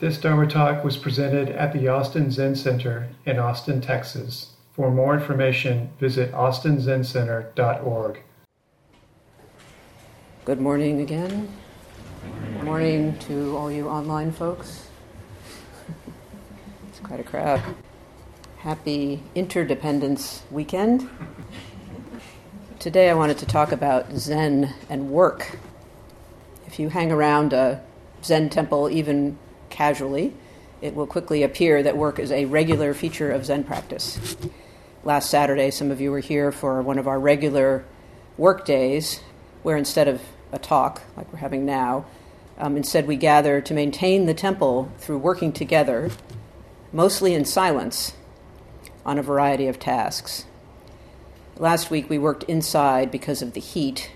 This Dharma talk was presented at the Austin Zen Center in Austin, Texas. For more information, visit austinzencenter.org. Good morning again. Good morning to all you online folks. It's quite a crowd. Happy Interdependence Weekend. Today I wanted to talk about Zen and work. If you hang around a Zen temple even casually, it will quickly appear that work is a regular feature of Zen practice. Last Saturday, some of you were here for one of our regular work days, where instead of a talk like we're having now, um, instead we gather to maintain the temple through working together, mostly in silence, on a variety of tasks. Last week we worked inside because of the heat,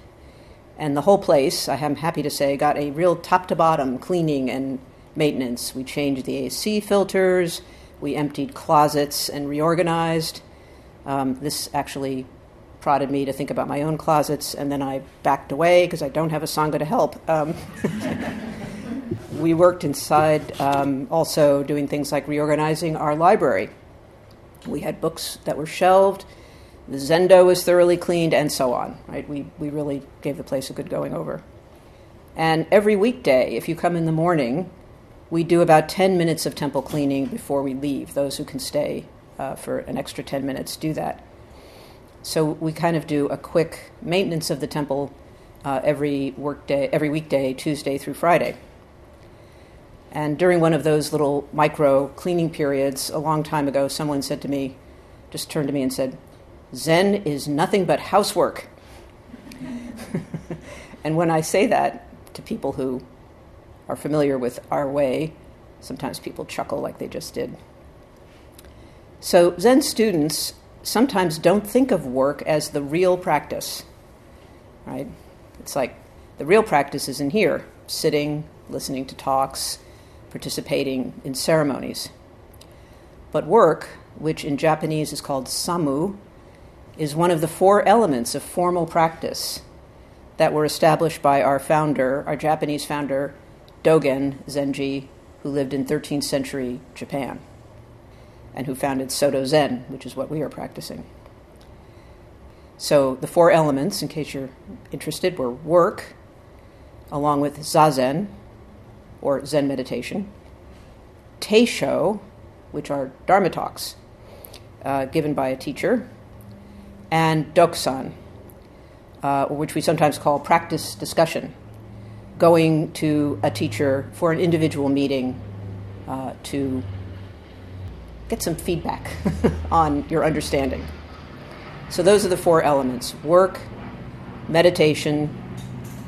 and the whole place, I am happy to say, got a real top to bottom cleaning and maintenance. We changed the AC filters, we emptied closets and reorganized. Um, this actually prodded me to think about my own closets, and then I backed away because I don't have a Sangha to help. Um, we worked inside um, also doing things like reorganizing our library. We had books that were shelved the Zendo was thoroughly cleaned, and so on. Right? We, we really gave the place a good going over. And every weekday, if you come in the morning, we do about 10 minutes of temple cleaning before we leave. Those who can stay uh, for an extra 10 minutes do that. So we kind of do a quick maintenance of the temple uh, every workday, every weekday, Tuesday through Friday. And during one of those little micro cleaning periods, a long time ago, someone said to me, just turned to me and said, Zen is nothing but housework. and when I say that to people who are familiar with our way, sometimes people chuckle like they just did. So, Zen students sometimes don't think of work as the real practice, right? It's like the real practice is in here, sitting, listening to talks, participating in ceremonies. But work, which in Japanese is called samu, is one of the four elements of formal practice that were established by our founder, our Japanese founder, Dogen Zenji, who lived in 13th century Japan and who founded Soto Zen, which is what we are practicing. So the four elements, in case you're interested, were work, along with zazen, or Zen meditation, teisho, which are Dharma talks uh, given by a teacher, and dokusan, uh, which we sometimes call practice discussion, going to a teacher for an individual meeting uh, to get some feedback on your understanding. So, those are the four elements work, meditation,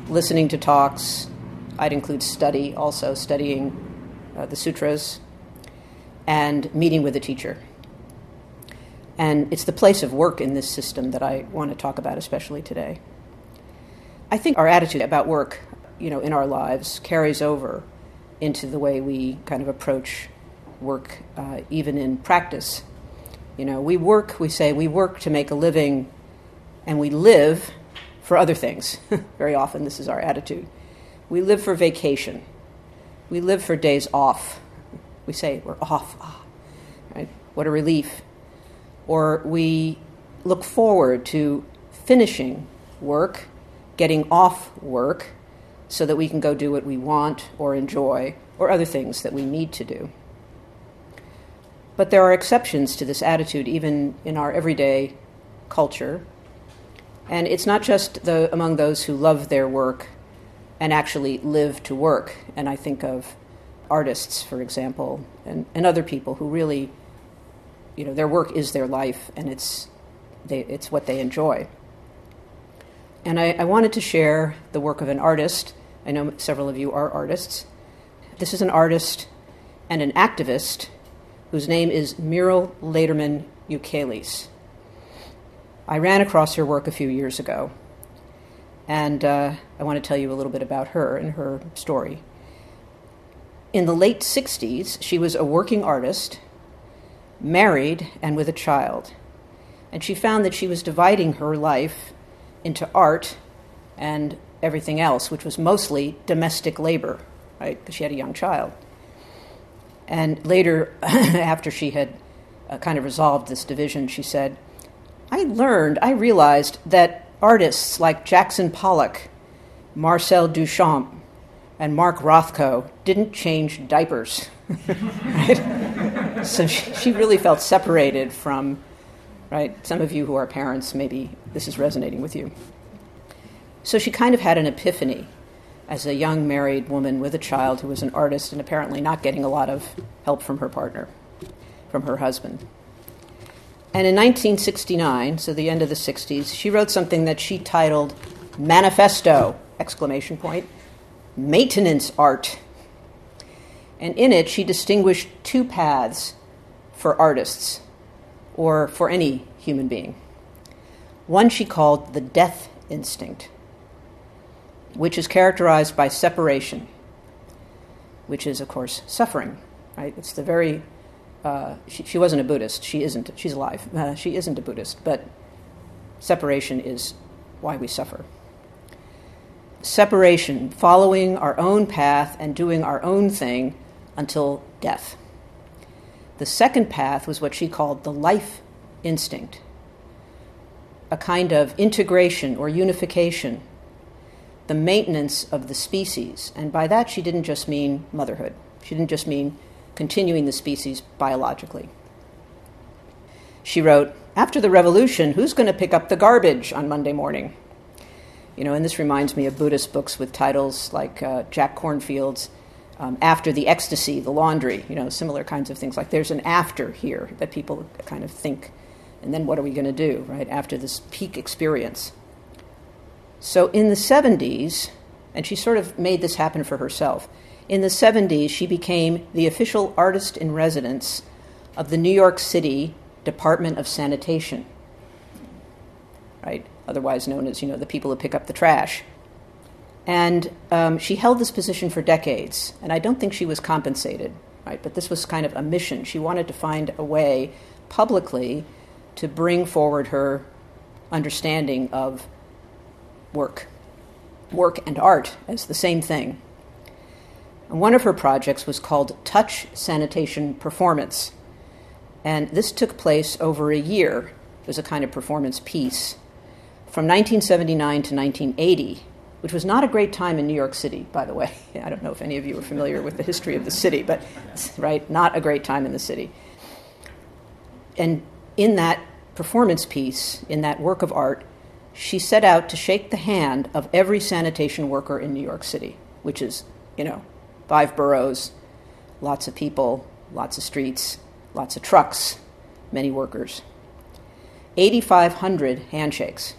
listening to talks. I'd include study, also studying uh, the sutras, and meeting with a teacher. And it's the place of work in this system that I want to talk about, especially today. I think our attitude about work, you know, in our lives carries over into the way we kind of approach work, uh, even in practice. You know, we work, we say, we work to make a living, and we live for other things. Very often, this is our attitude. We live for vacation. We live for days off. We say we're off. Ah, right? What a relief or we look forward to finishing work, getting off work, so that we can go do what we want or enjoy, or other things that we need to do. But there are exceptions to this attitude, even in our everyday culture. And it's not just the, among those who love their work and actually live to work. And I think of artists, for example, and, and other people who really you know, their work is their life and it's, they, it's what they enjoy. And I, I wanted to share the work of an artist. I know several of you are artists. This is an artist and an activist whose name is Mierle Laderman Ukeles. I ran across her work a few years ago, and uh, I want to tell you a little bit about her and her story. In the late 60s, she was a working artist married, and with a child. And she found that she was dividing her life into art and everything else, which was mostly domestic labor, right? Because she had a young child. And later, after she had uh, kind of resolved this division, she said, I learned, I realized that artists like Jackson Pollock, Marcel Duchamp, and Mark Rothko didn't change diapers. So she, she really felt separated from, right? Some of you who are parents, maybe this is resonating with you. So she kind of had an epiphany as a young married woman with a child who was an artist and apparently not getting a lot of help from her partner, from her husband. And in 1969, so the end of the 60s, she wrote something that she titled Manifesto! exclamation point, maintenance art. And in it, she distinguished two paths for artists, or for any human being. One she called the death instinct, which is characterized by separation, which is, of course, suffering. Right? It's the very. Uh, she, she, wasn't a Buddhist. She isn't. She's alive. Uh, she isn't a Buddhist, but separation is why we suffer separation, following our own path and doing our own thing until death. The second path was what she called the life instinct, a kind of integration or unification, the maintenance of the species. And by that, she didn't just mean motherhood, she didn't just mean continuing the species biologically. She wrote, After the revolution, who's going to pick up the garbage on Monday morning? You know, and this reminds me of Buddhist books with titles like uh, Jack Kornfield's um, After the Ecstasy, The Laundry, you know, similar kinds of things. Like there's an after here that people kind of think, and then what are we going to do, right, after this peak experience? So in the 70s, and she sort of made this happen for herself, in the 70s, she became the official artist in residence of the New York City Department of Sanitation. Right? otherwise known as you know the people who pick up the trash. And um, she held this position for decades, and I don't think she was compensated, right? But this was kind of a mission. She wanted to find a way publicly to bring forward her understanding of work, work and art as the same thing. And one of her projects was called Touch Sanitation Performance, and this took place over a year. It was a kind of performance piece from 1979 to 1980, which was not a great time in New York City, by the way. I don't know if any of you are familiar with the history of the city, but right, not a great time in the city. And in that performance piece, in that work of art, she set out to shake the hand of every sanitation worker in New York City, which is, you know, five boroughs, lots of people, lots of streets, lots of trucks, many workers. 8,500 handshakes.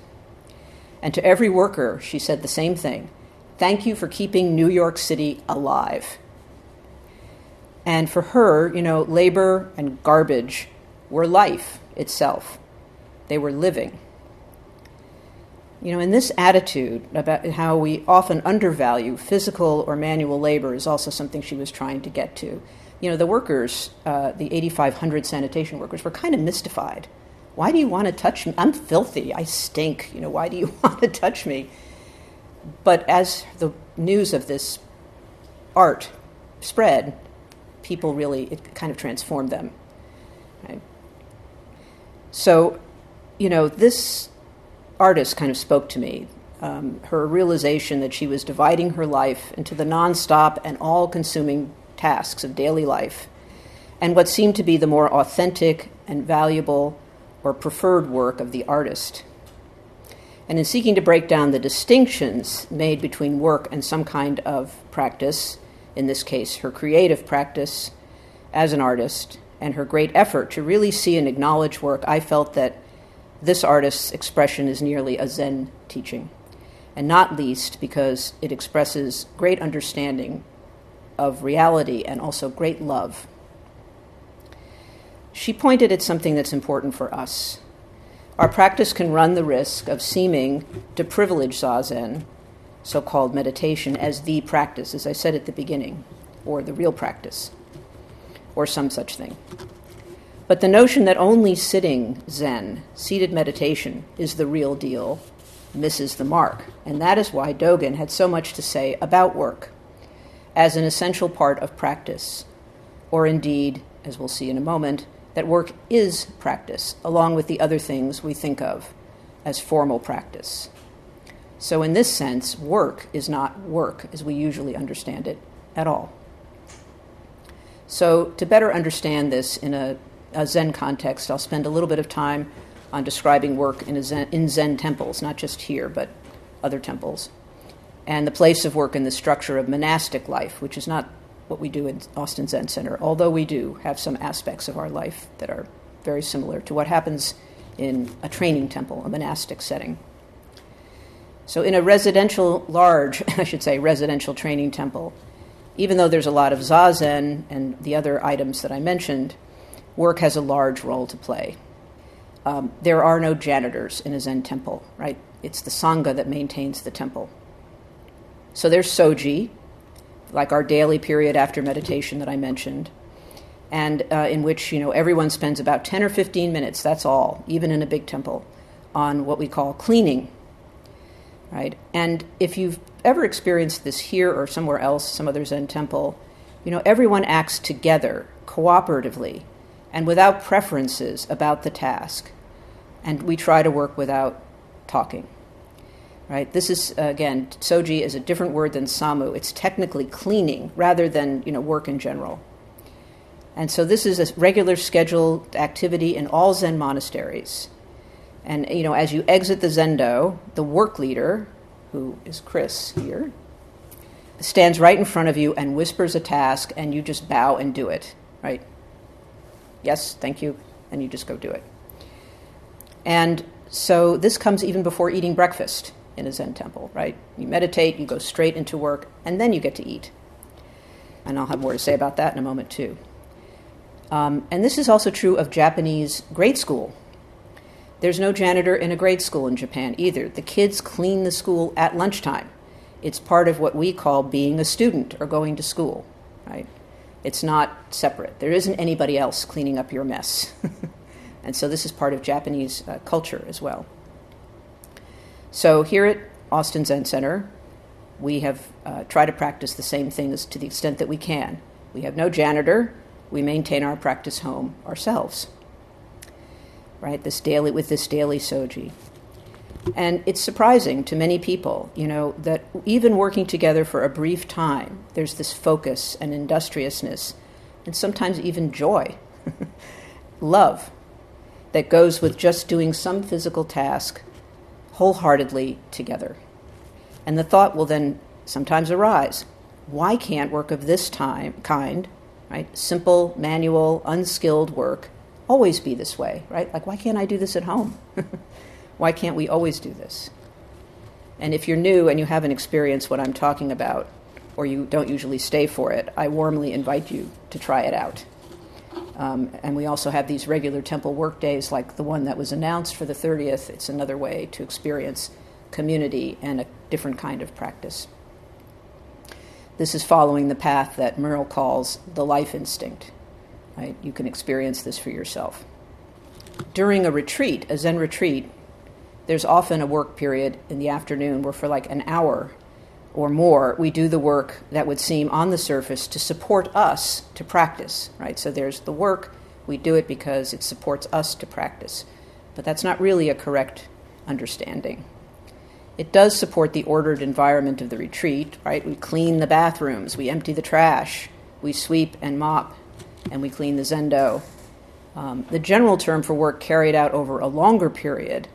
And to every worker, she said the same thing Thank you for keeping New York City alive. And for her, you know, labor and garbage were life itself, they were living. You know, in this attitude about how we often undervalue physical or manual labor is also something she was trying to get to. You know, the workers, uh, the 8,500 sanitation workers, were kind of mystified why do you want to touch me? I'm filthy. I stink. You know, why do you want to touch me? But as the news of this art spread, people really, it kind of transformed them. Right? So, you know, this artist kind of spoke to me. Um, her realization that she was dividing her life into the nonstop and all consuming tasks of daily life and what seemed to be the more authentic and valuable or preferred work of the artist. And in seeking to break down the distinctions made between work and some kind of practice, in this case, her creative practice as an artist, and her great effort to really see and acknowledge work, I felt that this artist's expression is nearly a Zen teaching, and not least because it expresses great understanding of reality and also great love she pointed at something that's important for us. Our practice can run the risk of seeming to privilege zazen, so called meditation, as the practice, as I said at the beginning, or the real practice, or some such thing. But the notion that only sitting Zen, seated meditation, is the real deal misses the mark. And that is why Dogen had so much to say about work as an essential part of practice or indeed, as we'll see in a moment, that work is practice, along with the other things we think of as formal practice. So, in this sense, work is not work as we usually understand it at all. So, to better understand this in a, a Zen context, I'll spend a little bit of time on describing work in, Zen, in Zen temples, not just here, but other temples, and the place of work in the structure of monastic life, which is not what we do in Austin Zen Center, although we do have some aspects of our life that are very similar to what happens in a training temple, a monastic setting. So, in a residential, large, I should say, residential training temple, even though there's a lot of zazen and the other items that I mentioned, work has a large role to play. Um, there are no janitors in a Zen temple, right? It's the Sangha that maintains the temple. So there's soji, like our daily period after meditation that I mentioned, and uh, in which you know everyone spends about 10 or 15 minutes, that's all, even in a big temple, on what we call cleaning right? And if you've ever experienced this here or somewhere else, some other Zen temple, you know, everyone acts together, cooperatively, and without preferences about the task. And we try to work without talking. Right? This is again, soji is a different word than samu. It's technically cleaning rather than, you know, work in general. And so this is a regular scheduled activity in all Zen monasteries. And you know, as you exit the zendo, the work leader, who is Chris here, stands right in front of you and whispers a task, and you just bow and do it. Right? Yes, thank you, and you just go do it. And so this comes even before eating breakfast in a Zen temple, right? You meditate, you go straight into work, and then you get to eat. And I'll have more to say about that in a moment, too. Um, and this is also true of Japanese grade school there's no janitor in a grade school in Japan either. The kids clean the school at lunchtime. It's part of what we call being a student or going to school, right? It's not separate. There isn't anybody else cleaning up your mess. and so this is part of Japanese uh, culture as well. So here at Austin Zen Center, we have uh, tried to practice the same things to the extent that we can. We have no janitor. We maintain our practice home ourselves right? This daily with this daily soji. And it's surprising to many people, you know, that even working together for a brief time, there's this focus and industriousness, and sometimes even joy, love, that goes with just doing some physical task wholeheartedly together. And the thought will then sometimes arise why can't work of this time, kind, right, simple, manual, unskilled work, always be this way, right? Like, why can't I do this at home? why can't we always do this? And if you're new and you haven't experienced what I'm talking about, or you don't usually stay for it, I warmly invite you to try it out. Um, and we also have these regular temple work days, like the one that was announced for the 30th. It's another way to experience community and a different kind of practice. This is following the path that Mierle calls the life instinct. Right? You can experience this for yourself. During a retreat, a Zen retreat, there's often a work period in the afternoon where, for like an hour or more, we do the work that would seem on the surface to support us to practice. Right? So there's the work, we do it because it supports us to practice. But that's not really a correct understanding. It does support the ordered environment of the retreat, right? We clean the bathrooms, we empty the trash, we sweep and mop and we clean the zendo. Um, the general term for work carried out over a longer period,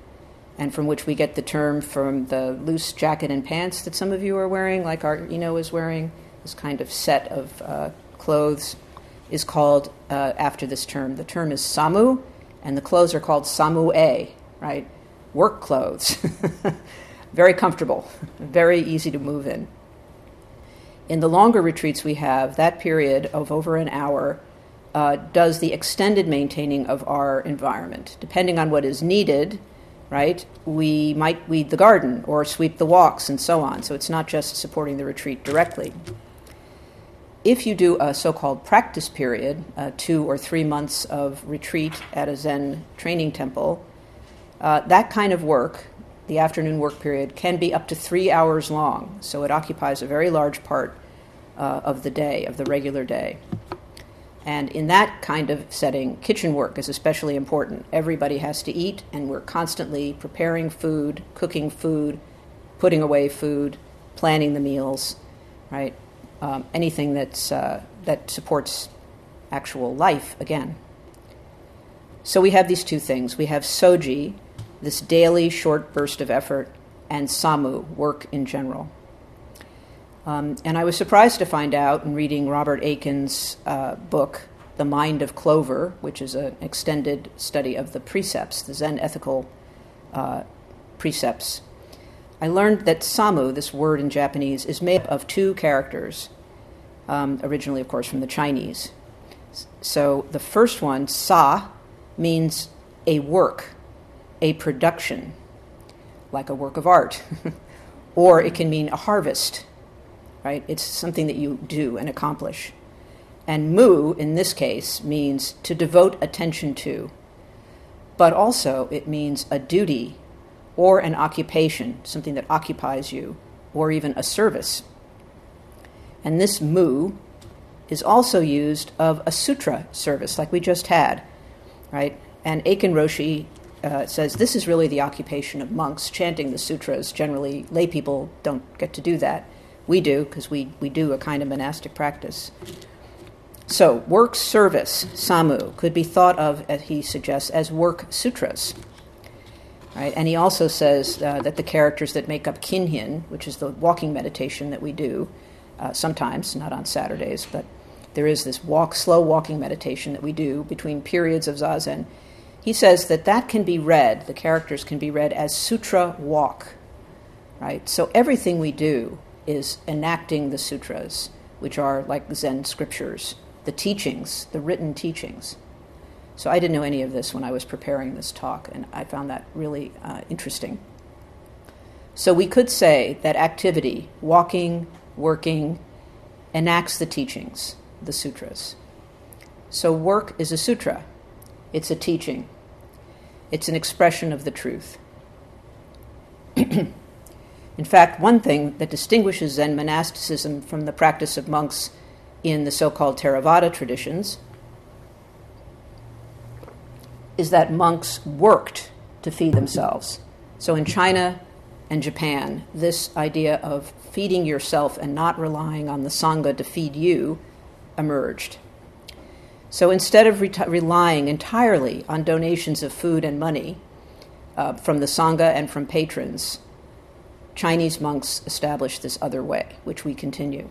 and from which we get the term from the loose jacket and pants that some of you are wearing, like our Ino is wearing, this kind of set of uh, clothes, is called uh, after this term. The term is samu, and the clothes are called samue, right? Work clothes. very comfortable, very easy to move in. In the longer retreats we have, that period of over an hour uh, does the extended maintaining of our environment. Depending on what is needed, right, we might weed the garden or sweep the walks and so on. So it's not just supporting the retreat directly. If you do a so called practice period, uh, two or three months of retreat at a Zen training temple, uh, that kind of work, the afternoon work period, can be up to three hours long. So it occupies a very large part uh, of the day, of the regular day. And in that kind of setting, kitchen work is especially important. Everybody has to eat, and we're constantly preparing food, cooking food, putting away food, planning the meals, right? Um, anything that's, uh, that supports actual life again. So we have these two things. We have soji, this daily short burst of effort, and samu, work in general. Um, and I was surprised to find out in reading Robert Aitken's uh, book, The Mind of Clover, which is an extended study of the precepts, the Zen ethical uh, precepts. I learned that samu, this word in Japanese, is made up of two characters, um, originally, of course, from the Chinese. So the first one, sa, means a work, a production, like a work of art, or it can mean a harvest right? It's something that you do and accomplish. And mu, in this case, means to devote attention to, but also it means a duty or an occupation, something that occupies you, or even a service. And this mu is also used of a sutra service, like we just had, right? And Aitken Roshi uh, says this is really the occupation of monks, chanting the sutras. Generally, lay people don't get to do that. We do, because we, we do a kind of monastic practice. So, work service, samu, could be thought of, as he suggests, as work sutras. Right? And he also says uh, that the characters that make up kinhin, which is the walking meditation that we do uh, sometimes, not on Saturdays, but there is this walk, slow walking meditation that we do between periods of zazen. He says that that can be read, the characters can be read as sutra walk. Right? So everything we do is enacting the sutras, which are like the Zen scriptures, the teachings, the written teachings. So I didn't know any of this when I was preparing this talk, and I found that really uh, interesting. So we could say that activity, walking, working, enacts the teachings, the sutras. So work is a sutra, it's a teaching, it's an expression of the truth. In fact, one thing that distinguishes Zen monasticism from the practice of monks in the so called Theravada traditions is that monks worked to feed themselves. So in China and Japan, this idea of feeding yourself and not relying on the Sangha to feed you emerged. So instead of relying entirely on donations of food and money uh, from the Sangha and from patrons, Chinese monks established this other way, which we continue.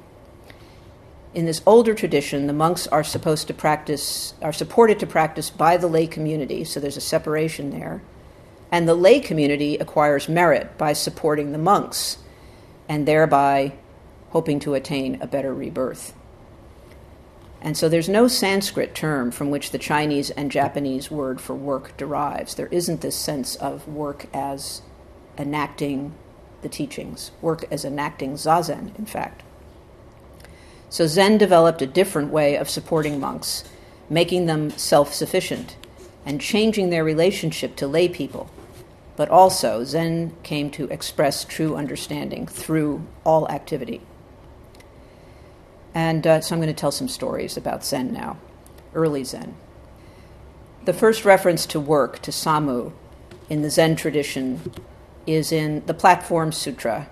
In this older tradition, the monks are supposed to practice, are supported to practice by the lay community, so there's a separation there. And the lay community acquires merit by supporting the monks and thereby hoping to attain a better rebirth. And so there's no Sanskrit term from which the Chinese and Japanese word for work derives. There isn't this sense of work as enacting the teachings, work as enacting zazen, in fact. So Zen developed a different way of supporting monks, making them self sufficient and changing their relationship to lay people. But also, Zen came to express true understanding through all activity. And uh, so I'm going to tell some stories about Zen now, early Zen. The first reference to work, to Samu, in the Zen tradition is in the Platform Sutra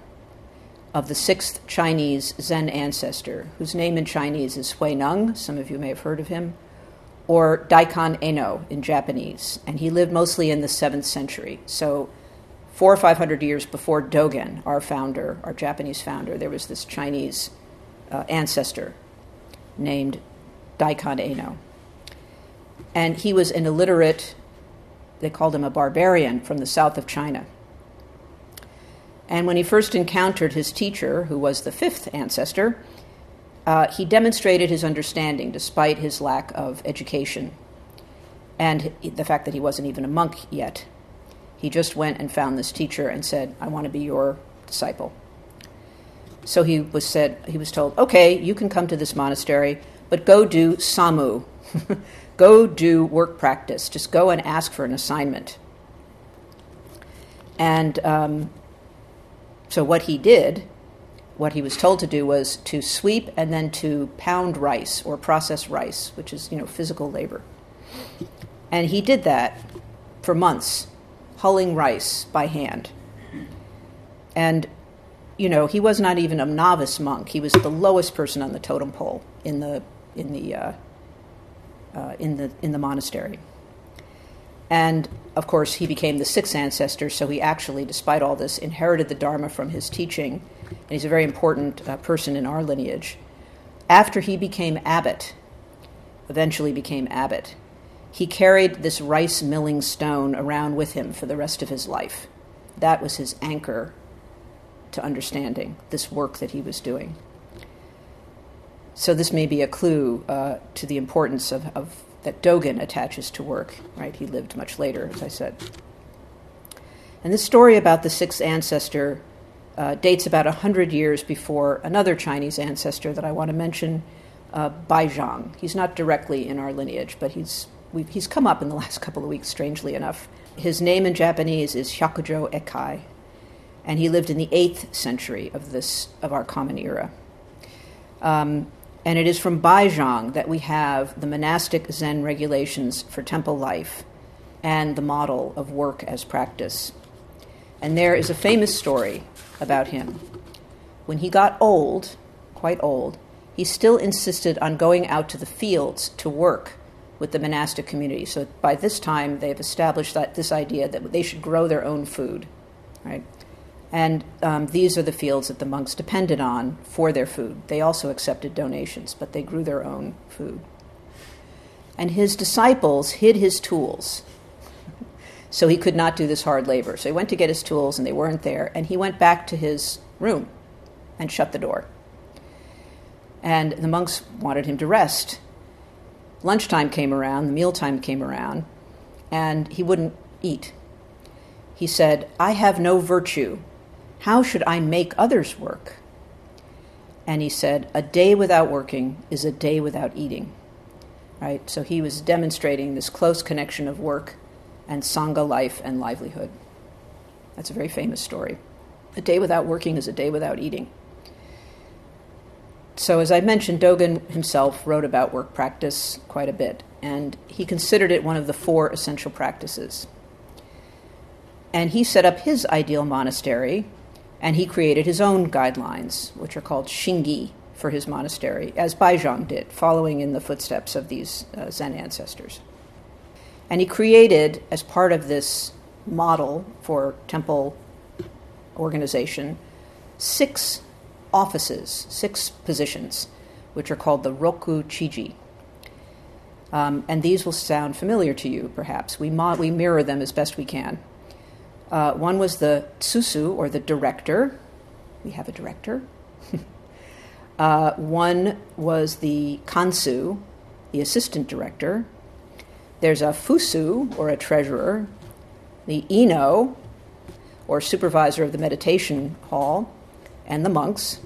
of the sixth Chinese Zen ancestor, whose name in Chinese is Huineng, some of you may have heard of him, or Daikan Eno in Japanese. And he lived mostly in the seventh century. So, four or five hundred years before Dogen, our founder, our Japanese founder, there was this Chinese uh, ancestor named Daikan Eno. And he was an illiterate, they called him a barbarian from the south of China. And when he first encountered his teacher, who was the fifth ancestor, uh, he demonstrated his understanding despite his lack of education and the fact that he wasn't even a monk yet. He just went and found this teacher and said, I want to be your disciple. So he was said he was told, "Okay, you can come to this monastery, but go do samu. go do work practice. Just go and ask for an assignment." And um, so what he did what he was told to do was to sweep and then to pound rice or process rice, which is you know physical labor. And he did that for months, hulling rice by hand. And you know, he was not even a novice monk. He was the lowest person on the totem pole in the in the uh, uh, in the in the monastery. And of course, he became the sixth ancestor, so he actually, despite all this, inherited the Dharma from his teaching, and he's a very important uh, person in our lineage. After he became abbot, eventually became abbot, he carried this rice milling stone around with him for the rest of his life. That was his anchor to understanding this work that he was doing. So this may be a clue uh, to the importance of, of that Dogen attaches to work. Right, he lived much later, as I said. And this story about the sixth ancestor uh, dates about hundred years before another Chinese ancestor that I want to mention, uh, Bai Zhang. He's not directly in our lineage, but he's he's come up in the last couple of weeks, strangely enough. His name in Japanese is Hyakujo Ekai and he lived in the eighth century of this of our common era. Um, and it is from Baizhang that we have the monastic Zen regulations for temple life and the model of work as practice. And there is a famous story about him. When he got old, quite old, he still insisted on going out to the fields to work with the monastic community. So by this time, they've established that this idea that they should grow their own food, right? And um, these are the fields that the monks depended on for their food. They also accepted donations, but they grew their own food. And his disciples hid his tools so he could not do this hard labor. So he went to get his tools and they weren't there, and he went back to his room and shut the door. And the monks wanted him to rest. Lunchtime came around, the mealtime came around, and he wouldn't eat. He said, I have no virtue how should I make others work? And he said, A day without working is a day without eating. Right? So he was demonstrating this close connection of work and Sangha life and livelihood. That's a very famous story. A day without working is a day without eating. So, as I mentioned, Dogen himself wrote about work practice quite a bit, and he considered it one of the four essential practices. And he set up his ideal monastery and he created his own guidelines, which are called Shingi for his monastery, as Baizhang did, following in the footsteps of these uh, Zen ancestors. And he created, as part of this model for temple organization, six offices, six positions, which are called the Roku Chiji. Um, and these will sound familiar to you, perhaps. We, mo- we mirror them as best we can. Uh, one was the tsusu, or the director. We have a director. uh, one was the kansu, the assistant director. There's a fusu, or a treasurer. The ino, or supervisor of the meditation hall, and the monks,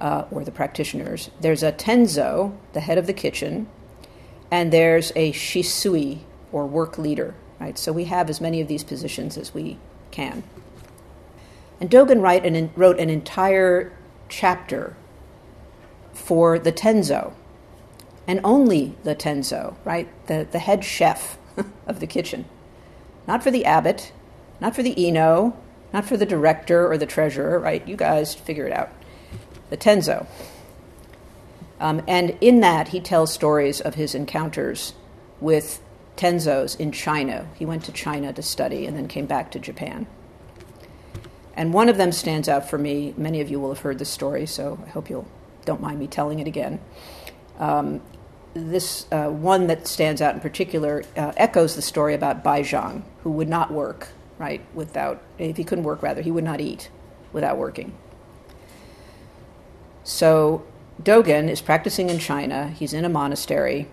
uh, or the practitioners. There's a tenzo, the head of the kitchen, and there's a shisui, or work leader. Right? So we have as many of these positions as we can. And Dogen write an, wrote an entire chapter for the tenzo, and only the tenzo, right? The, the head chef of the kitchen. Not for the abbot, not for the Ino, not for the director or the treasurer, right? You guys figure it out. The tenzo. Um, and in that, he tells stories of his encounters with Tenzos in China. He went to China to study and then came back to Japan. And one of them stands out for me. Many of you will have heard this story, so I hope you'll don't mind me telling it again. Um, this uh, one that stands out in particular uh, echoes the story about Bai Zhang, who would not work, right, without, if he couldn't work, rather, he would not eat without working. So Dogen is practicing in China. He's in a monastery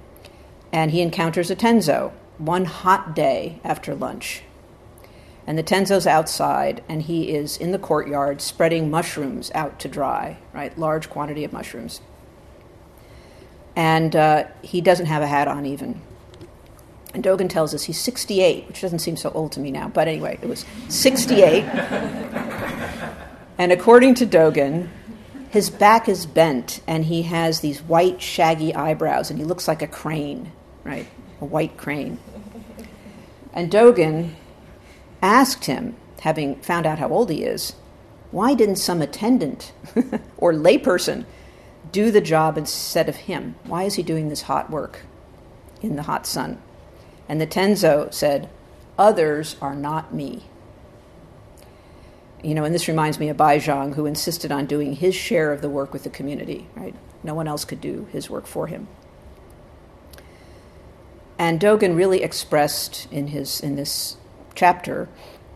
and he encounters a Tenzo one hot day after lunch. And the Tenzo's outside, and he is in the courtyard spreading mushrooms out to dry, right? Large quantity of mushrooms. And uh, he doesn't have a hat on even. And Dogen tells us he's 68, which doesn't seem so old to me now, but anyway, it was 68. and according to Dogen, his back is bent, and he has these white, shaggy eyebrows, and he looks like a crane, right? A white crane. And Dogen asked him, having found out how old he is, why didn't some attendant or layperson do the job instead of him? Why is he doing this hot work in the hot sun? And the Tenzo said, Others are not me. You know, and this reminds me of Baizhang, who insisted on doing his share of the work with the community, right? No one else could do his work for him. And Dogen really expressed in, his, in this chapter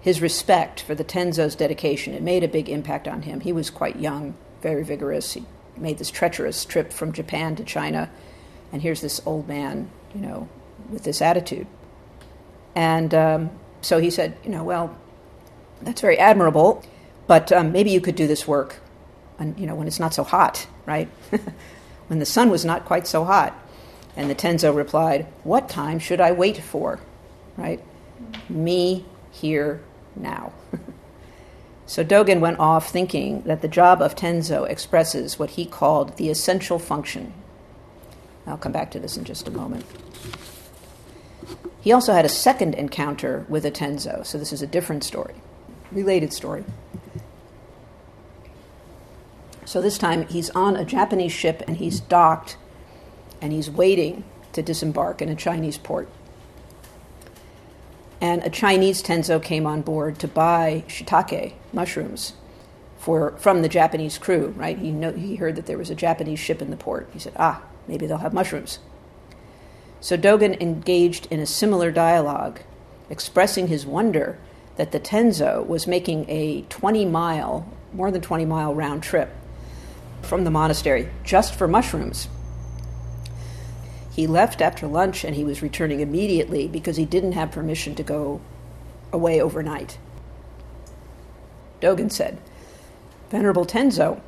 his respect for the Tenzo's dedication. It made a big impact on him. He was quite young, very vigorous. He made this treacherous trip from Japan to China, and here's this old man, you know, with this attitude. And um, so he said, you know, well, that's very admirable, but um, maybe you could do this work, and you know, when it's not so hot, right? when the sun was not quite so hot. And the Tenzo replied, What time should I wait for? Right? Me here now. so Dogen went off thinking that the job of Tenzo expresses what he called the essential function. I'll come back to this in just a moment. He also had a second encounter with a Tenzo, so this is a different story, related story. So this time he's on a Japanese ship and he's docked and he's waiting to disembark in a Chinese port. And a Chinese Tenzo came on board to buy shiitake mushrooms for, from the Japanese crew, right? He, know, he heard that there was a Japanese ship in the port. He said, ah, maybe they'll have mushrooms. So Dogen engaged in a similar dialogue, expressing his wonder that the Tenzo was making a 20 mile, more than 20 mile round trip from the monastery just for mushrooms. He left after lunch and he was returning immediately because he didn't have permission to go away overnight. Dogen said, Venerable Tenzo,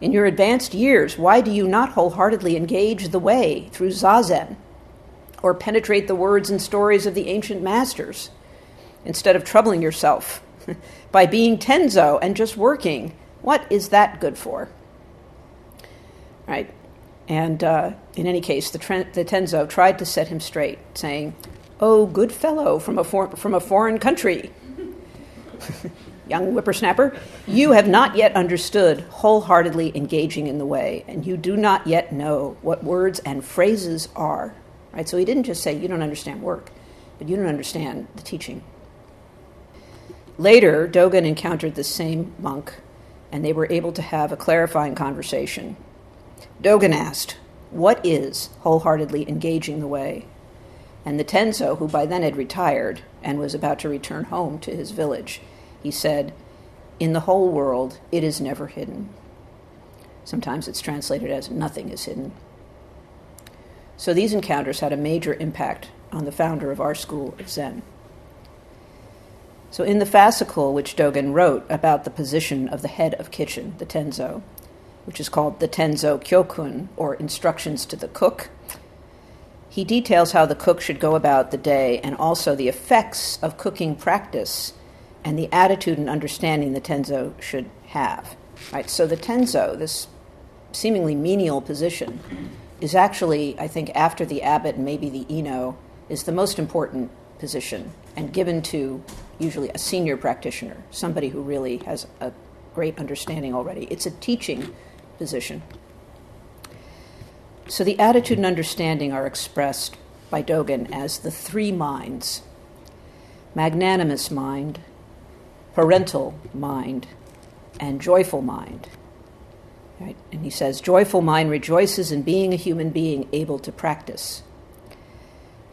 in your advanced years, why do you not wholeheartedly engage the way through Zazen or penetrate the words and stories of the ancient masters instead of troubling yourself by being Tenzo and just working? What is that good for? Right? And uh, in any case, the, the, Tenzo tried to set him straight, saying, Oh, good fellow from a, for- from a foreign country, young whippersnapper, you have not yet understood wholeheartedly engaging in the way, and you do not yet know what words and phrases are. Right? So he didn't just say, You don't understand work, but you don't understand the teaching. Later, Dogen encountered the same monk, and they were able to have a clarifying conversation Dogen asked, What is wholeheartedly engaging the way? And the Tenzo, who by then had retired and was about to return home to his village, he said, In the whole world, it is never hidden. Sometimes it's translated as nothing is hidden. So these encounters had a major impact on the founder of our school of Zen. So, in the fascicle which Dogen wrote about the position of the head of kitchen, the Tenzo, which is called the Tenzo Kyokun, or Instructions to the Cook. He details how the cook should go about the day and also the effects of cooking practice and the attitude and understanding the Tenzo should have. Right? So the Tenzo, this seemingly menial position, is actually, I think, after the abbot and maybe the Ino, is the most important position and given to usually a senior practitioner, somebody who really has a great understanding already. It's a teaching position. So the attitude and understanding are expressed by Dogen as the three minds magnanimous mind, parental mind, and joyful mind. Right? And he says, Joyful mind rejoices in being a human being able to practice.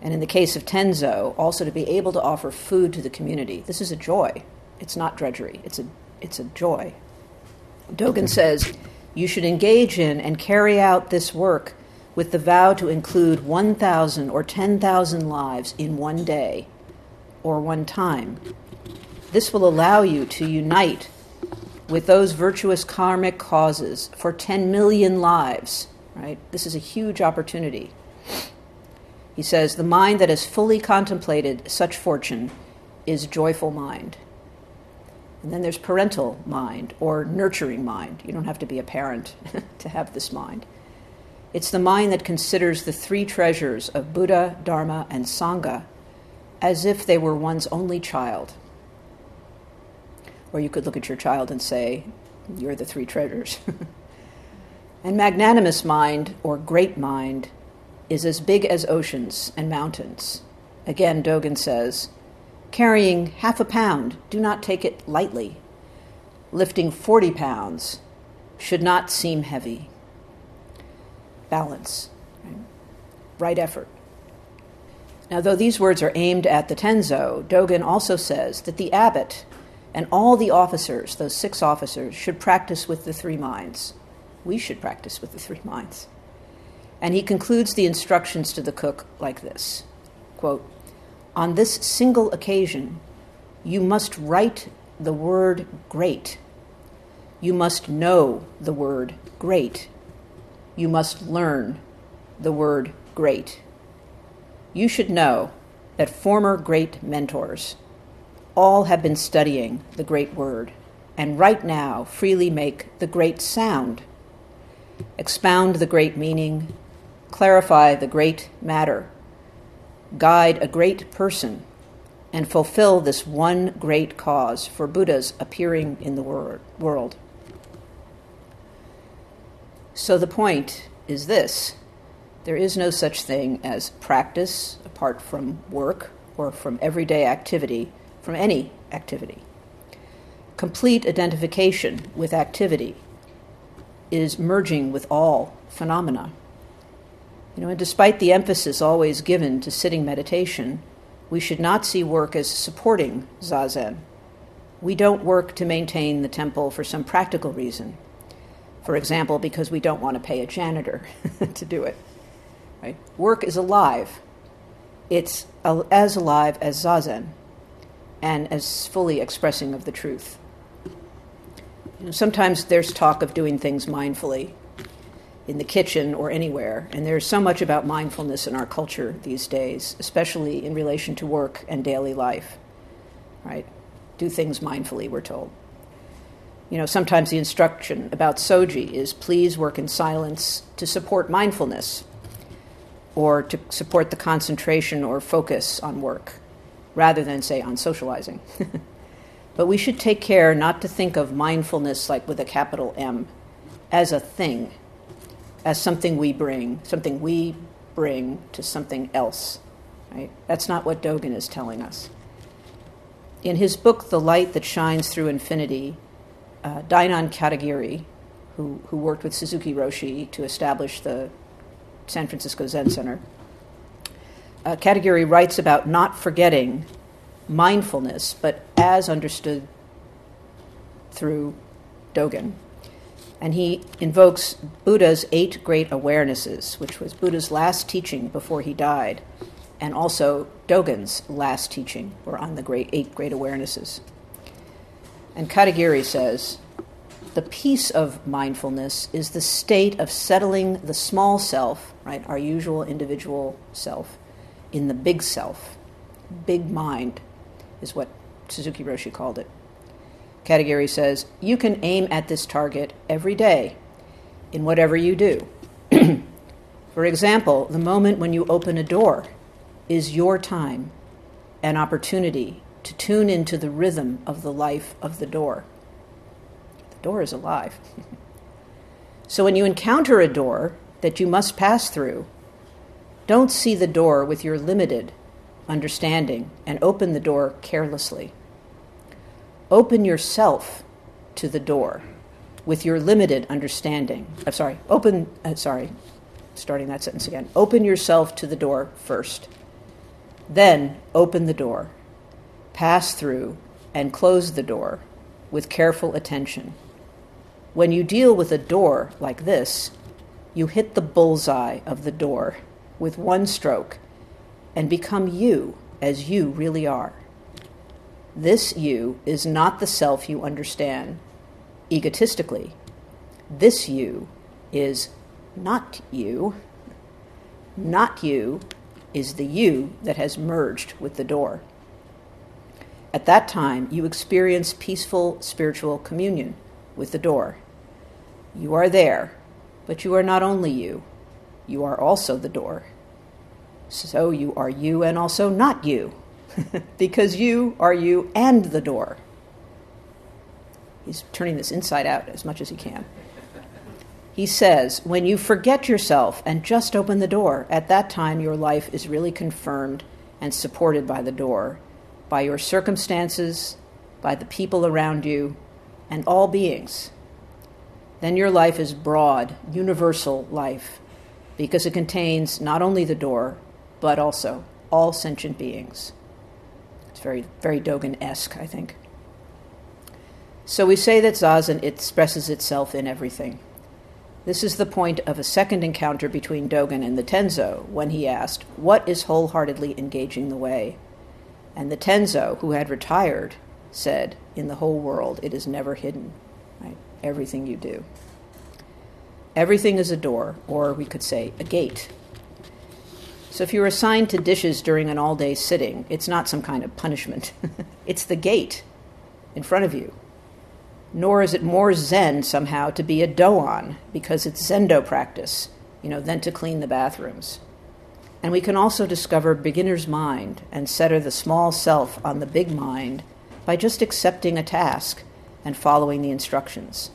And in the case of Tenzo, also to be able to offer food to the community. This is a joy. It's not drudgery, it's a, it's a joy. Dogen says, you should engage in and carry out this work with the vow to include 1,000 or 10,000 lives in one day or one time. This will allow you to unite with those virtuous karmic causes for 10 million lives, right? This is a huge opportunity. He says, The mind that has fully contemplated such fortune is joyful mind. And then there's parental mind or nurturing mind. You don't have to be a parent to have this mind. It's the mind that considers the three treasures of Buddha, Dharma, and Sangha as if they were one's only child. Or you could look at your child and say, You're the three treasures. and magnanimous mind, or great mind, is as big as oceans and mountains. Again, Dogen says, Carrying half a pound, do not take it lightly. Lifting 40 pounds should not seem heavy. Balance, right, right effort. Now, though these words are aimed at the Tenzo, Dogen also says that the abbot and all the officers, those six officers, should practice with the three minds. We should practice with the three minds. And he concludes the instructions to the cook like this quote, On this single occasion, you must write the word great. You must know the word great. You must learn the word great you should know that former great mentors all have been studying the great word and right now freely make the great sound, expound the great meaning, clarify the great matter, guide a great person, and fulfill this one great cause for Buddha's appearing in the world. So the point is this there is no such thing as practice apart from work or from everyday activity, from any activity. Complete identification with activity is merging with all phenomena. You know, and despite the emphasis always given to sitting meditation, we should not see work as supporting zazen. We don't work to maintain the temple for some practical reason. For example, because we don't want to pay a janitor to do it. Right? Work is alive. It's as alive as zazen and as fully expressing of the truth. You know, sometimes there's talk of doing things mindfully in the kitchen or anywhere, and there's so much about mindfulness in our culture these days, especially in relation to work and daily life. Right? Do things mindfully, we're told. You know, sometimes the instruction about soji is please work in silence to support mindfulness or to support the concentration or focus on work rather than, say, on socializing. but we should take care not to think of mindfulness like with a capital M as a thing, as something we bring, something we bring to something else. Right? That's not what Dogen is telling us. In his book, The Light That Shines Through Infinity, uh, Dainan Katagiri, who, who worked with Suzuki Roshi to establish the San Francisco Zen Center. Uh, Katagiri writes about not forgetting mindfulness, but as understood through Dogen. And he invokes Buddha's eight great awarenesses, which was Buddha's last teaching before he died, and also Dogen's last teaching, were on the great eight great awarenesses. And Katagiri says, the peace of mindfulness is the state of settling the small self, right, our usual individual self, in the big self. Big mind is what Suzuki Roshi called it. Katagiri says, You can aim at this target every day in whatever you do. For example, the moment when you open a door is your time, an opportunity to tune into the rhythm of the life of the door The door is alive. so when you encounter a door that you must pass through, don't see the door with your limited understanding and open the door carelessly. Open yourself to the door with your limited understanding. I'm sorry, open, uh, sorry, starting that sentence again. Open yourself to the door first. Then open the door, pass through, and close the door with careful attention. When you deal with a door like this, you hit the bullseye of the door with one stroke and become you as you really are. This you is not the self you understand egotistically. This you is not you. Not you is the you that has merged with the door. At that time, you experience peaceful spiritual communion with the door. You are there, but you are not only you, you are also the door. So you are you and also not you, because you are you and the door. He's turning this inside out as much as he can. He says, when you forget yourself and just open the door, at that time your life is really confirmed and supported by the door, by your circumstances, by the people around you, and all beings. Then your life is broad, universal life, because it contains not only the door, but also all sentient beings. Very, very Dogen esque, I think. So we say that Zazen expresses itself in everything. This is the point of a second encounter between Dogen and the Tenzo when he asked, What is wholeheartedly engaging the way? And the Tenzo, who had retired, said, In the whole world, it is never hidden. Right? Everything you do. Everything is a door, or we could say a gate. So if you're assigned to dishes during an all day sitting, it's not some kind of punishment. it's the gate in front of you nor is it more Zen somehow to be a doan because it's Zendo practice, you know, than to clean the bathrooms. And we can also discover beginner's mind and center the small self on the big mind by just accepting a task and following the instructions.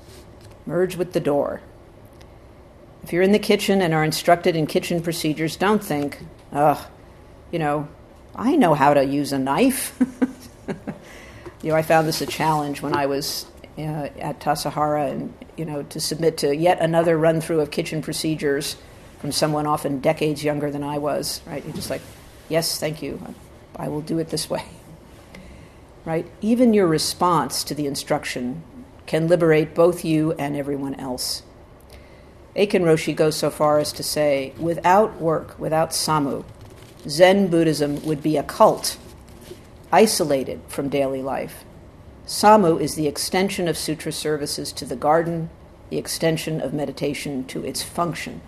Merge with the door. If you're in the kitchen and are instructed in kitchen procedures, don't think, ugh, you know, I know how to use a knife. you know, I found this a challenge when I was uh, at Tassajara and you know to submit to yet another run through of kitchen procedures from someone often decades younger than I was. Right? You're just like, yes, thank you, I will do it this way. Right? Even your response to the instruction can liberate both you and everyone else. Eiken Roshi goes so far as to say, without work, without samu, Zen Buddhism would be a cult, isolated from daily life Samu is the extension of sutra services to the garden, the extension of meditation to its function.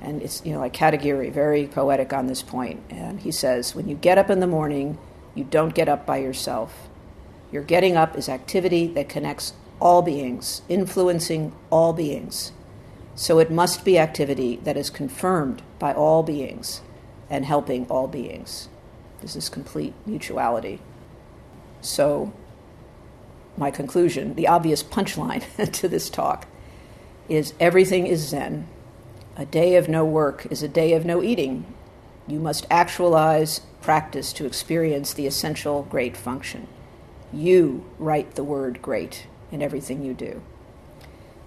And it's, you know, like Katagiri, very poetic on this point. And he says, when you get up in the morning, you don't get up by yourself. Your getting up is activity that connects all beings, influencing all beings. So it must be activity that is confirmed by all beings and helping all beings. This is complete mutuality. So my conclusion, the obvious punchline to this talk, is everything is Zen. A day of no work is a day of no eating. You must actualize practice to experience the essential great function. You write the word great in everything you do.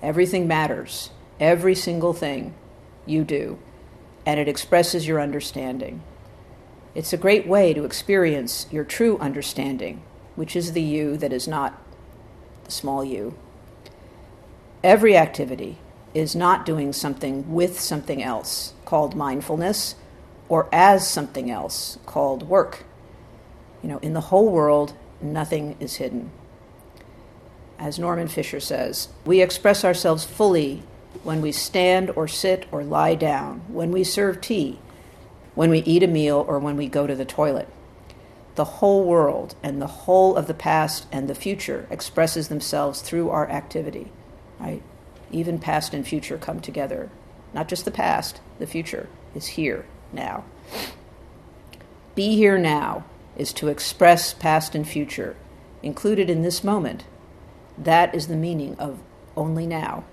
Everything matters, every single thing you do, and it expresses your understanding. It's a great way to experience your true understanding, which is the you that is not the small you. Every activity is not doing something with something else called mindfulness or as something else called work. You know, in the whole world, nothing is hidden. As Norman Fischer says, we express ourselves fully when we stand or sit or lie down, when we serve tea, when we eat a meal, or when we go to the toilet the whole world and the whole of the past and the future expresses themselves through our activity, right? Even past and future come together. Not just the past, the future is here now. Be here now is to express past and future, included in this moment. That is the meaning of only now.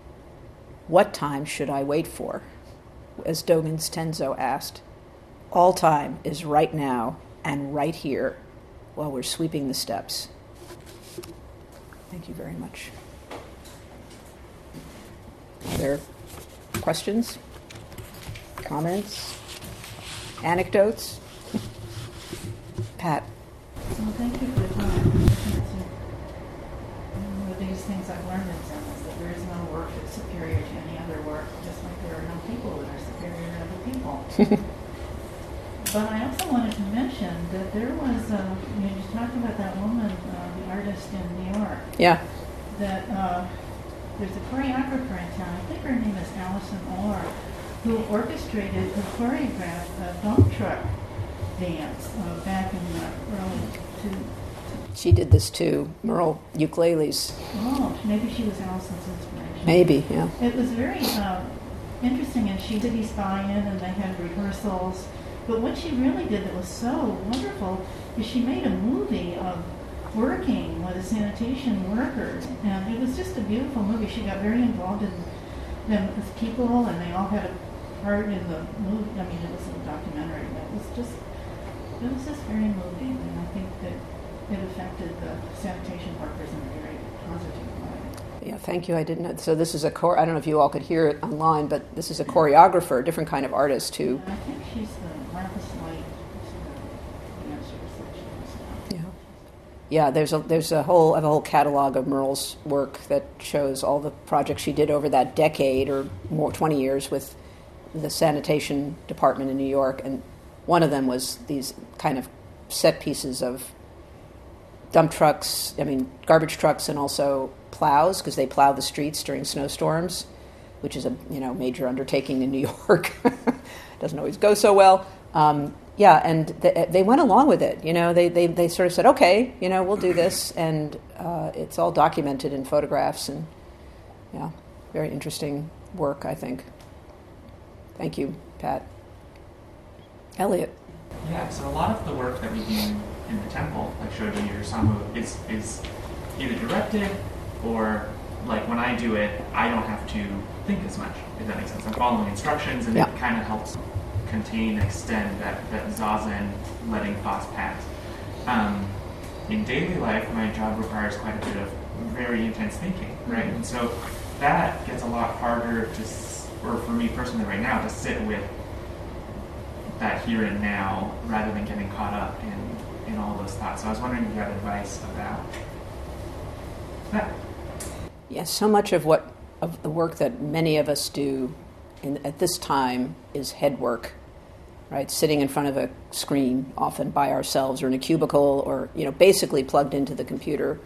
What time should I wait for? As Dogen's Tenzo asked. All time is right now and right here while we're sweeping the steps. Thank you very much. Are there questions, comments, anecdotes? Pat. Well, thank you for the time. One of these things I've learned in Zen is that there is no work that's superior to any other work, just like there are no people that are superior to other people. But I also wanted to mention that there was, uh, you, know, you talked about that woman, uh, the artist in New York. Yeah. That uh, there's a choreographer in town, I think her name is Allison Orr, who orchestrated the choreographed uh, dump truck dance uh, back in the early two. She did this too, Mierle Ukeles. Oh, maybe she was Allison's inspiration. Maybe, yeah. It was very um, interesting, and she did these buy-in, and they had rehearsals. But what she really did that was so wonderful is she made a movie of working with the sanitation workers, and it was just a beautiful movie. She got very involved in them as people, and they all had a part in the movie. I mean, it was a documentary, but it was just it was just very moving, and I think that it affected the sanitation workers in a very positive way. Yeah, thank you. I didn't know. So this is a core. I don't know if you all could hear it online, but this is a choreographer, a different kind of artist who. I think she's the Martha Slate, the dancer section. Yeah, yeah. There's a there's a whole have a whole catalog of Mierle's work that shows all the projects she did over that decade or more, 20 years with the sanitation department in New York, and one of them was these kind of set pieces of dump trucks, I mean, garbage trucks, and also plows because they plow the streets during snowstorms, which is a you know major undertaking in New York. Doesn't always go so well. Um, yeah, and they, they, went along with it. You know, they, they, they sort of said, okay, you know, we'll do this, and uh, it's all documented in photographs, and yeah, very interesting work, I think. Thank you, Pat. Elliot. Yeah, so a lot of the work that we do in the temple, like Soji or Samu, is is either directed or like when I do it, I don't have to think as much, if that makes sense. I'm following instructions and Yeah. it kind of helps contain and extend that, that zazen letting thoughts pass. Um, in daily life, my job requires quite a bit of very intense thinking, right? And so that gets a lot harder to, or for me personally right now, to sit with that here and now rather than getting caught up in, in all those thoughts. So I was wondering if you had advice about that. Yes, so much of what of the work that many of us do in, at this time is head work, right? Sitting in front of a screen, often by ourselves or in a cubicle, or you know, basically plugged into the computer,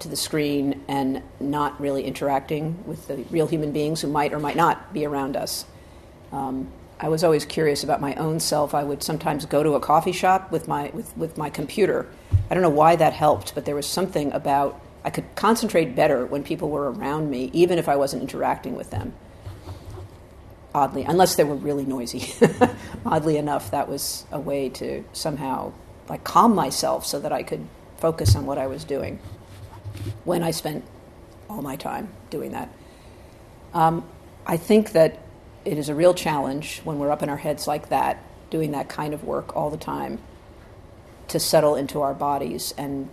to the screen, and not really interacting with the real human beings who might or might not be around us. Um, I was always curious about my own self. I would sometimes go to a coffee shop with my with, with my computer. I don't know why that helped, but there was something about I could concentrate better when people were around me, even if I wasn't interacting with them. Oddly, unless they were really noisy. Oddly enough, that was a way to somehow like calm myself so that I could focus on what I was doing when I spent all my time doing that. Um, I think that it is a real challenge when we're up in our heads like that, doing that kind of work all the time, to settle into our bodies. And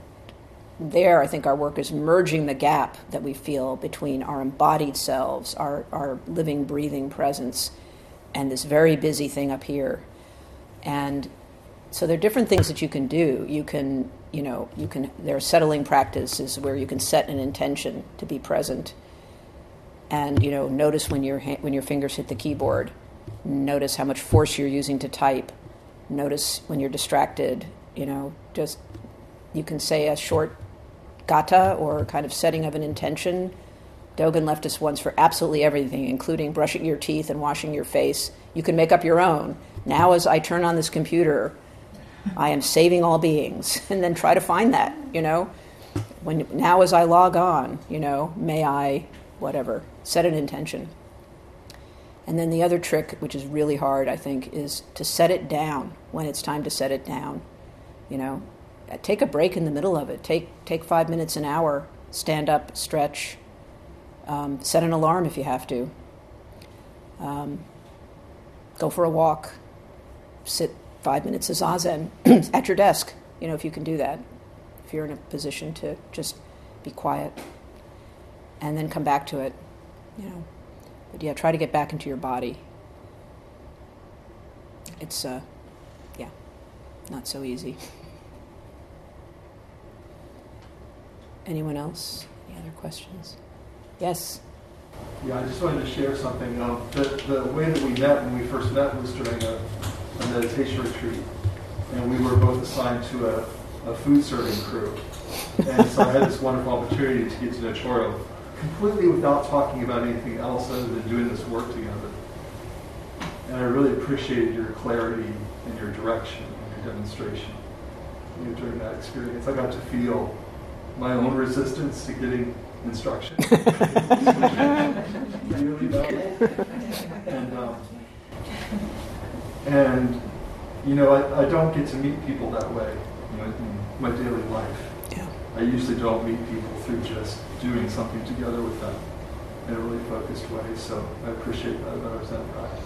there, I think our work is merging the gap that we feel between our embodied selves, our, our living, breathing presence, and this very busy thing up here. And so there are different things that you can do. You can, you know, you can. There are settling practices where you can set an intention to be present, and you know, notice when your ha- when your fingers hit the keyboard. Notice how much force you're using to type. Notice when you're distracted. You know, just you can say a short gatha or kind of setting of an intention. Dogen left us once for absolutely everything, including brushing your teeth and washing your face. You can make up your own. Now, as I turn on this computer, I am saving all beings, and then try to find that. You know, when now as I log on, you know, may I, whatever, set an intention. And then the other trick, which is really hard, I think, is to set it down when it's time to set it down. You know, take a break in the middle of it. Take take five minutes, an hour. Stand up, stretch. Um, set an alarm if you have to. Um, go for a walk. Sit five minutes of zazen at your desk. You know, if you can do that, if you're in a position to just be quiet, and then come back to it. You know, but yeah, try to get back into your body. It's uh, yeah, not so easy. Anyone else? Any other questions? Yes. Yeah, I just wanted to share something. Um, the, the way that we met when we first met was during a, a meditation retreat, and we were both assigned to a, a food serving crew. And so I had this wonderful opportunity to get to know Choro completely without talking about anything else other than doing this work together. And I really appreciated your clarity and your direction and your demonstration. you know, during that experience. I got to feel my own resistance to getting instruction. really valuable. And, um, and you know, I, I don't get to meet people that way you know, in my daily life. Yeah. I usually don't meet people through just doing something together with them in a really focused way. So I appreciate that about our Zen practice.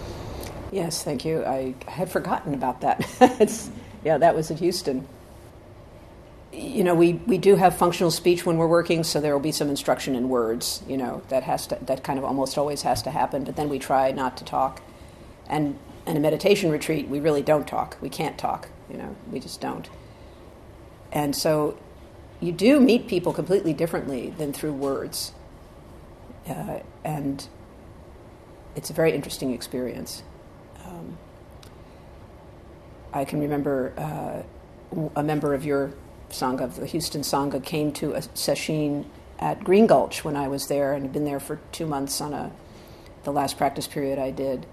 Yes, thank you. I had forgotten about that. yeah, that was at Houston. You know, we, we do have functional speech when we're working, so there will be some instruction in words. You know, that has to that kind of almost always has to happen. But then we try not to talk. And in a meditation retreat, we really don't talk. We can't talk. You know, we just don't. And so, you do meet people completely differently than through words. Uh, and it's a very interesting experience. Um, I can remember uh, a member of your Sangha, the Houston Sangha, came to a session at Green Gulch when I was there and had been there for two months on a, the last practice period I did.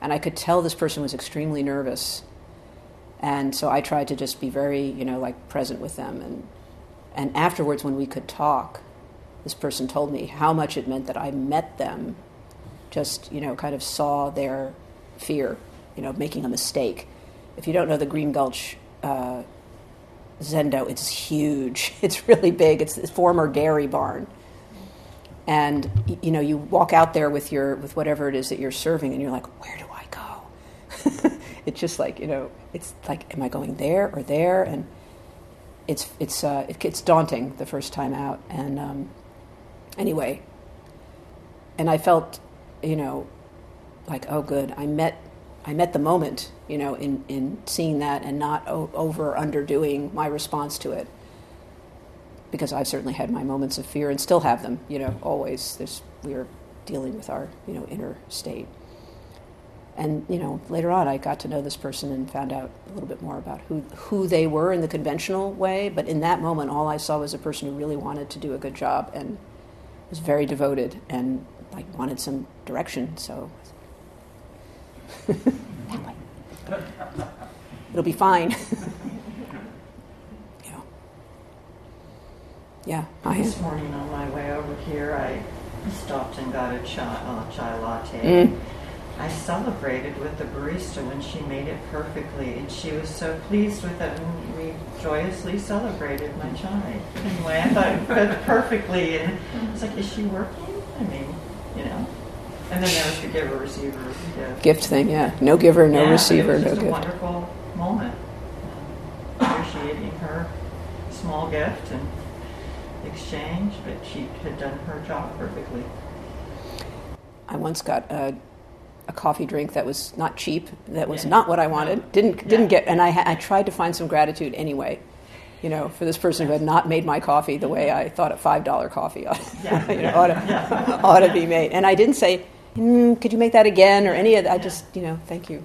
And I could tell this person was extremely nervous. And so I tried to just be very, you know, like present with them. And, and afterwards, when we could talk, this person told me how much it meant that I met them, just, you know, kind of saw their fear, you know, making a mistake. If you don't know the Green Gulch uh, Zendo, it's huge. It's really big. It's the former dairy barn. And you know, you walk out there with your with whatever it is that you're serving, and you're like, where do I go? it's just like you know, it's like, am I going there or there? And it's it's uh, it, it's daunting the first time out. And um, anyway, and I felt, you know, like oh good, I met I met the moment, you know, in in seeing that and not o- over underdoing my response to it. Because I've certainly had my moments of fear and still have them, you know, always. There's we are dealing with our, you know, inner state. And you know, later on, I got to know this person and found out a little bit more about who who they were in the conventional way. But in that moment, all I saw was a person who really wanted to do a good job and was very devoted and like wanted some direction. So it'll be fine. yeah. Yeah. I This morning on my way over here, I stopped and got a chai, uh, chai latte. Mm. I celebrated with the barista when she made it perfectly, and she was so pleased with it, and we joyously celebrated my chai. Anyway, I thought it fit perfectly, and I was like, "Is she working?" I mean, you know. And then there was the giver receiver gift. Gift thing, yeah. No giver, no Yeah, receiver, it was no a gift. wonderful moment, appreciating her small gift and exchange, but she had done her job perfectly. I once got a, a coffee drink that was not cheap, that was Yeah. not what I wanted. No. Didn't didn't Yeah. get, and I I tried to find some gratitude anyway. You know, for this person who had not made my coffee the way I thought a five dollar coffee ought, Yeah. you know, ought, to, ought to be made. And I didn't say, mm, "Could you make that again?" or any of that. I just, you know, thank you.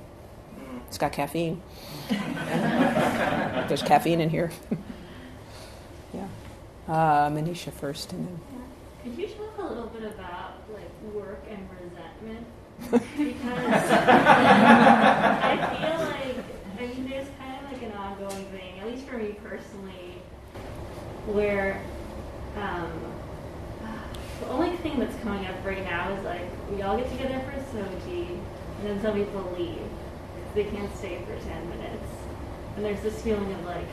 It's got caffeine. There's caffeine in here. yeah. Uh, Manisha first, and then. Could you talk a little bit about like work and resentment? Because I feel like I mean there's kind of like an ongoing thing, at least for me personally, where um, the only thing that's coming up right now is like we all get together for a soji, and then some people leave because they can't stay for ten minutes, and there's this feeling of like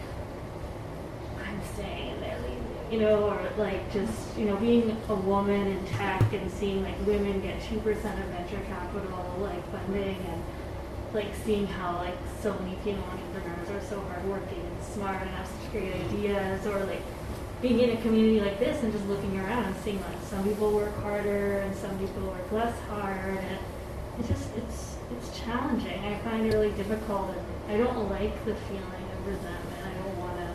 I'm staying and they're leaving, you know, or like just, you know, being a woman in tech and seeing like women get 2% of venture capital, like funding and like seeing how like so many female entrepreneurs are so hardworking and smart and have such great ideas or like being in a community like this and just looking around and seeing like some people work harder and some people work less hard and it's just it's it's challenging. I find it really difficult and I don't like the feeling of resentment. And I don't want to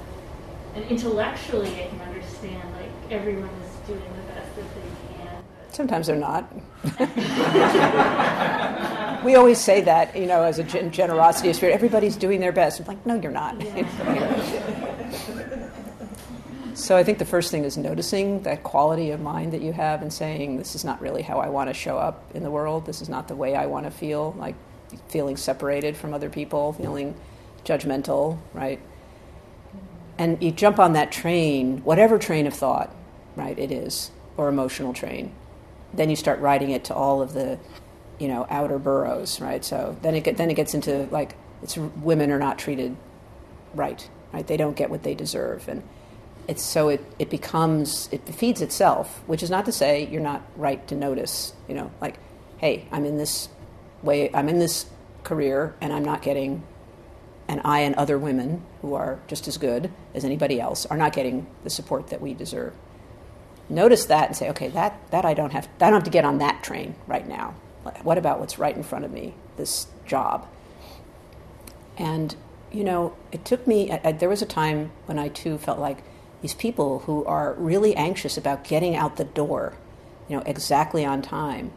and intellectually I can understand like everyone is doing the best that they can. Sometimes they're not. we always say that, you know, as a gen- generosity of spirit. Everybody's doing their best. I'm like, no, you're not. so I think the first thing is noticing that quality of mind that you have and saying, this is not really how I want to show up in the world. This is not the way I want to feel. Like feeling separated from other people, feeling judgmental, right? and you jump on that train, whatever train of thought, right, it is, or emotional train. Then you start riding it to all of the, you know, outer boroughs, right? So then it get, then it gets into like it's women are not treated right, right? They don't get what they deserve, and it's so it, it becomes it feeds itself, which is not to say you're not right to notice, you know, like, hey, I'm in this way, I'm in this career, and I'm not getting and I and other women who are just as good as anybody else are not getting the support that we deserve. Notice that and say, okay, that, that I don't have I don't have to get on that train right now. What about what's right in front of me, this job? And you know, it took me. I, I, there was a time when I too felt like these people who are really anxious about getting out the door, you know, exactly on time.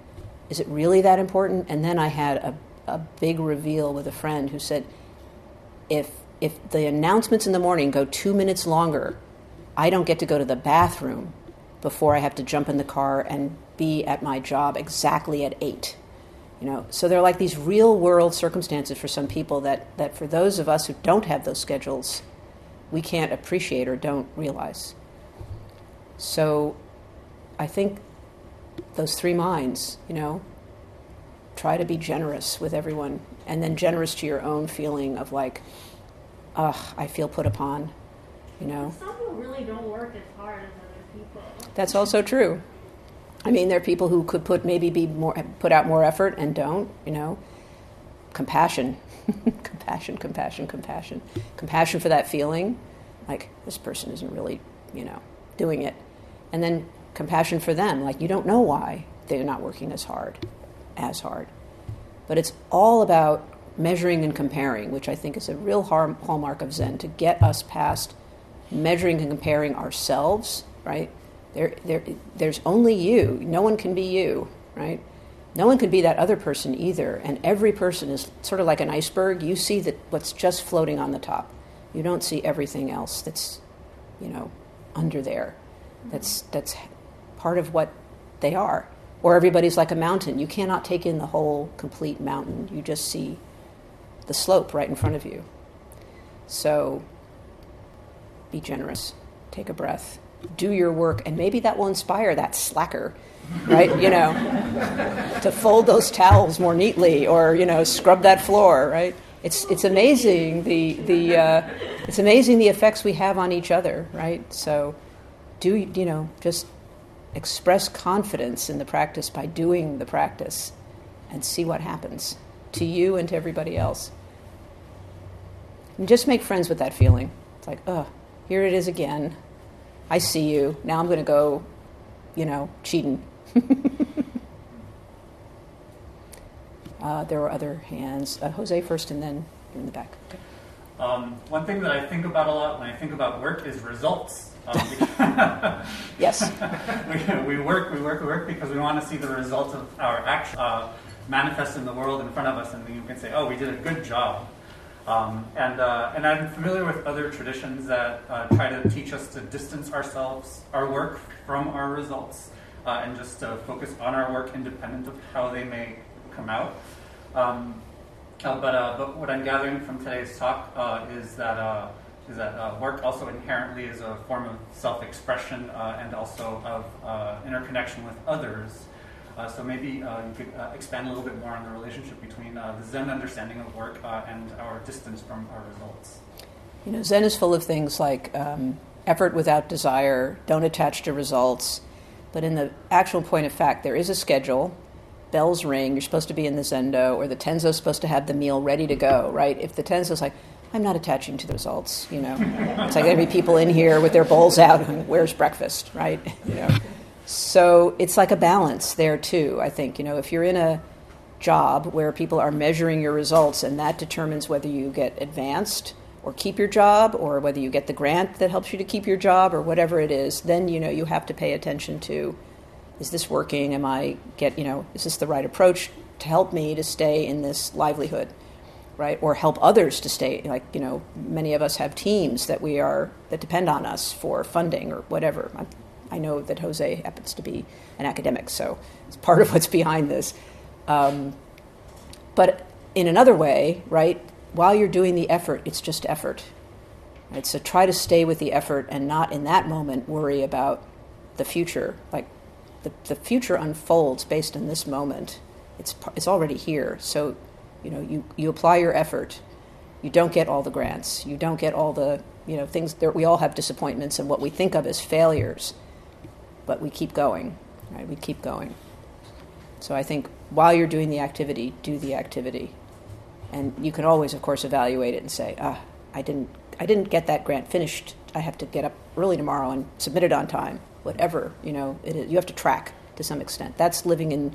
Is it really that important? And then I had a, a big reveal with a friend who said, if if the announcements in the morning go two minutes longer, I don't get to go to the bathroom before I have to jump in the car and be at my job exactly at eight. You know, so they're like these real world circumstances for some people that, that for those of us who don't have those schedules, we can't appreciate or don't realize. So I think those three minds, you know, try to be generous with everyone and then generous to your own feeling of like, ugh, I feel put upon, you know. Some people really don't work as hard as other people. That's also true. I mean, there are people who could put maybe be more put out more effort and don't, you know. Compassion, compassion, compassion, compassion, compassion for that feeling, like this person isn't really, you know, doing it, and then compassion for them, like you don't know why they're not working as hard, as hard. But it's all about measuring and comparing, which I think is a real hallmark of Zen, to get us past measuring and comparing ourselves, right? There, there, there's only you. No one can be you, right? No one can be that other person either. And every person is sort of like an iceberg. You see that what's just floating on the top. You don't see everything else that's, you know, under there. That's that's part of what they are or everybody's like a mountain. You cannot take in the whole complete mountain. You just see the slope right in front of you. So be generous. Take a breath. Do your work, and maybe that will inspire that slacker, right? you know, to fold those towels more neatly, or you know, scrub that floor, right? It's it's amazing the the uh, it's amazing the effects we have on each other, right? So, do you know just express confidence in the practice by doing the practice and see what happens to you and to everybody else. And just make friends with that feeling. It's like, oh, here it is again. I see you. Now I'm going to go, you know, cheating. uh, there were other hands. Uh, Jose first, and then in the back. Okay. Um, one thing that I think about a lot when I think about work is results. Um, yes. we, we, work, we work, we work because we want to see the results of our action uh, manifest in the world in front of us, and you can say, "Oh, we did a good job." Um, and uh, and I'm familiar with other traditions that uh, try to teach us to distance ourselves, our work, from our results, uh, and just to focus on our work independent of how they may come out. Um, uh, but uh, but what I'm gathering from today's talk is that is that uh, work also inherently is a form of self-expression uh, and also of uh, interconnection with others. Uh, so maybe uh, you could uh, expand a little bit more on the relationship between the Zen understanding of work and our distance from our results. You know, Zen is full of things like um, effort without desire, don't attach to results. But in the actual point of fact, there is a schedule. Bells ring. You're supposed to be in the zendo, or the tenzo is supposed to have the meal ready to go. Right? If the tenzo is like, I'm not attaching to the results. You know, it's like there'd be people in here with their bowls out and where's breakfast, right? You know, so it's like a balance there too. I think you know if you're in a job where people are measuring your results and that determines whether you get advanced or keep your job or whether you get the grant that helps you to keep your job or whatever it is, then you know you have to pay attention to is this working? Am I get you know is this the right approach to help me to stay in this livelihood? right? Or help others to stay. Like you know, many of us have teams that we are that depend on us for funding or whatever. I, I know that Jose happens to be an academic, so it's part of what's behind this. Um, but in another way, right? While you're doing the effort, it's just effort, Right? So try to stay with the effort and not in that moment worry about the future. Like the, the future unfolds based on this moment. It's, it's already here. So, you know, you, you apply your effort. You don't get all the grants. You don't get all the, you know, things. There, we all have disappointments and what we think of as failures. But we keep going, right? We keep going. So I think while you're doing the activity, do the activity. And you can always, of course, evaluate it and say, ah, I didn't, I didn't get that grant finished. I have to get up early tomorrow and submit it on time. Whatever, you know, it is, you have to track to some extent. That's living in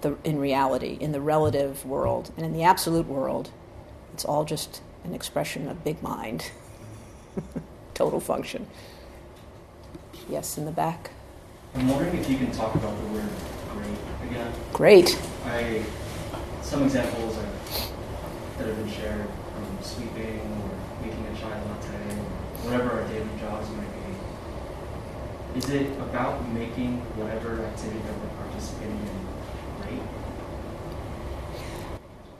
the, in reality, in the relative world. And in the absolute world, it's all just an expression of big mind, total function. Yes, in the back. I'm wondering if you can talk about the word great again. Great. I some examples are, that have been shared from sweeping or making a chai latte or whatever our daily jobs might be. Is it about making whatever activity that we're participating in great?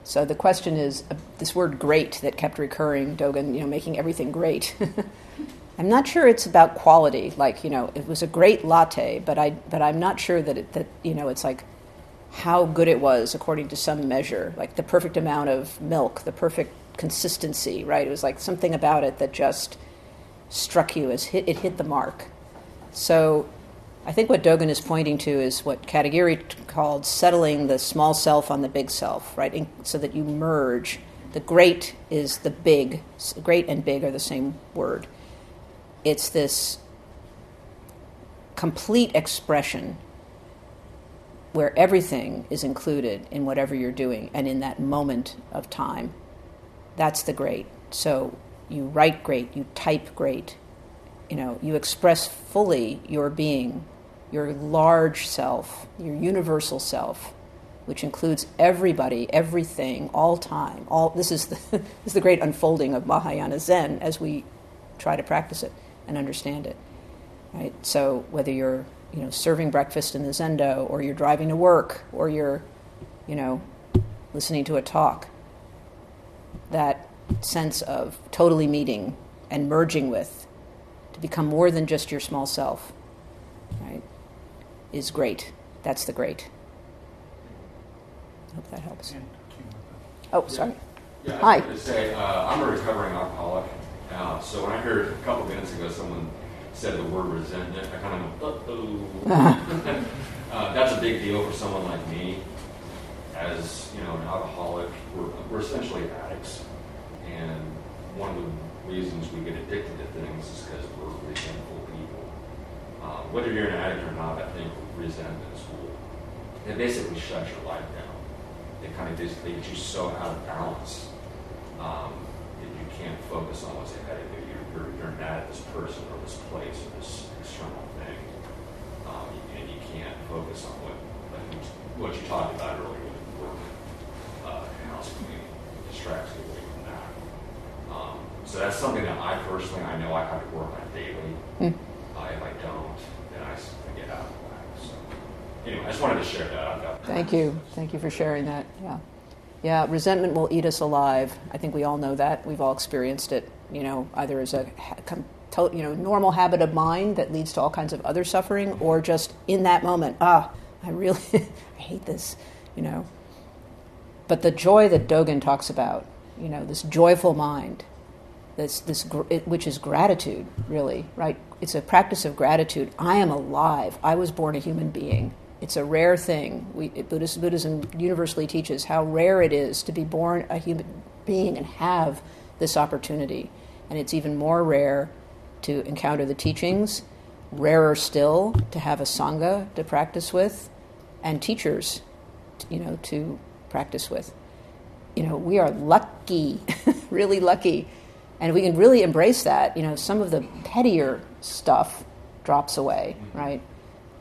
So the question is uh, this word "great" that kept recurring, Dogen. You know, making everything great. I'm not sure it's about quality. Like you know, it was a great latte, but I but I'm not sure that it, that you know it's like how good it was according to some measure, like the perfect amount of milk, the perfect consistency. Right? It was like something about it that just struck you as hit, it hit the mark. So I think what Dogen is pointing to is what Katagiri called settling the small self on the big self, right? So that you merge. The great is the big. Great and big are the same word. It's this complete expression where everything is included in whatever you're doing and in that moment of time. That's the great. So you write great, you type great, you know, you express fully your being your large self, your universal self, which includes everybody, everything, all time. All this is the, this is the great unfolding of Mahayana Zen as we try to practice it and understand it. Right. So whether you're you know serving breakfast in the zendo, or you're driving to work, or you're you know listening to a talk, that sense of totally meeting and merging with to become more than just your small self. Right is great. That's the great. I hope that helps. Oh, sorry. Yeah, I Hi. to say uh, I'm a recovering alcoholic. Uh, so when I heard a couple minutes ago someone said the word resentment, I kind of went, oh. uh, that's a big deal for someone like me. As you know, an alcoholic, we're, we're essentially addicts, and one of the reasons we get addicted to things is because we're resentful people. Uh, whether you're an addict or not, I think resentment is will it basically shuts your life down. It kind of just they you so out of balance um, can't focus on what's ahead of you. You're, you're, you're mad at this person or this place or this external thing, um, and you can't focus on what like what you talked about earlier with work uh, and. It distracts you away from that. Um, so that's something that I personally I know I have to work on daily. Mm. Uh, if I don't, then I, I get out of whack. So anyway, I just wanted to share that. I've got Thank you. Thank you for sharing that. Yeah. Yeah, resentment will eat us alive. I think we all know that. We've all experienced it, you know, either as a you know, normal habit of mind that leads to all kinds of other suffering or just in that moment, ah, I really I hate this, you know. But the joy that Dogen talks about, you know, this joyful mind, this, this, which is gratitude, really, right? It's a practice of gratitude. I am alive. I was born a human being. It's a rare thing. We, Buddhist, Buddhism universally teaches how rare it is to be born a human being and have this opportunity. And it's even more rare to encounter the teachings, rarer still to have a sangha to practice with, and teachers, you know, to practice with you know, we are lucky, really lucky. And we can really embrace that, you know, some of the pettier stuff drops away, right?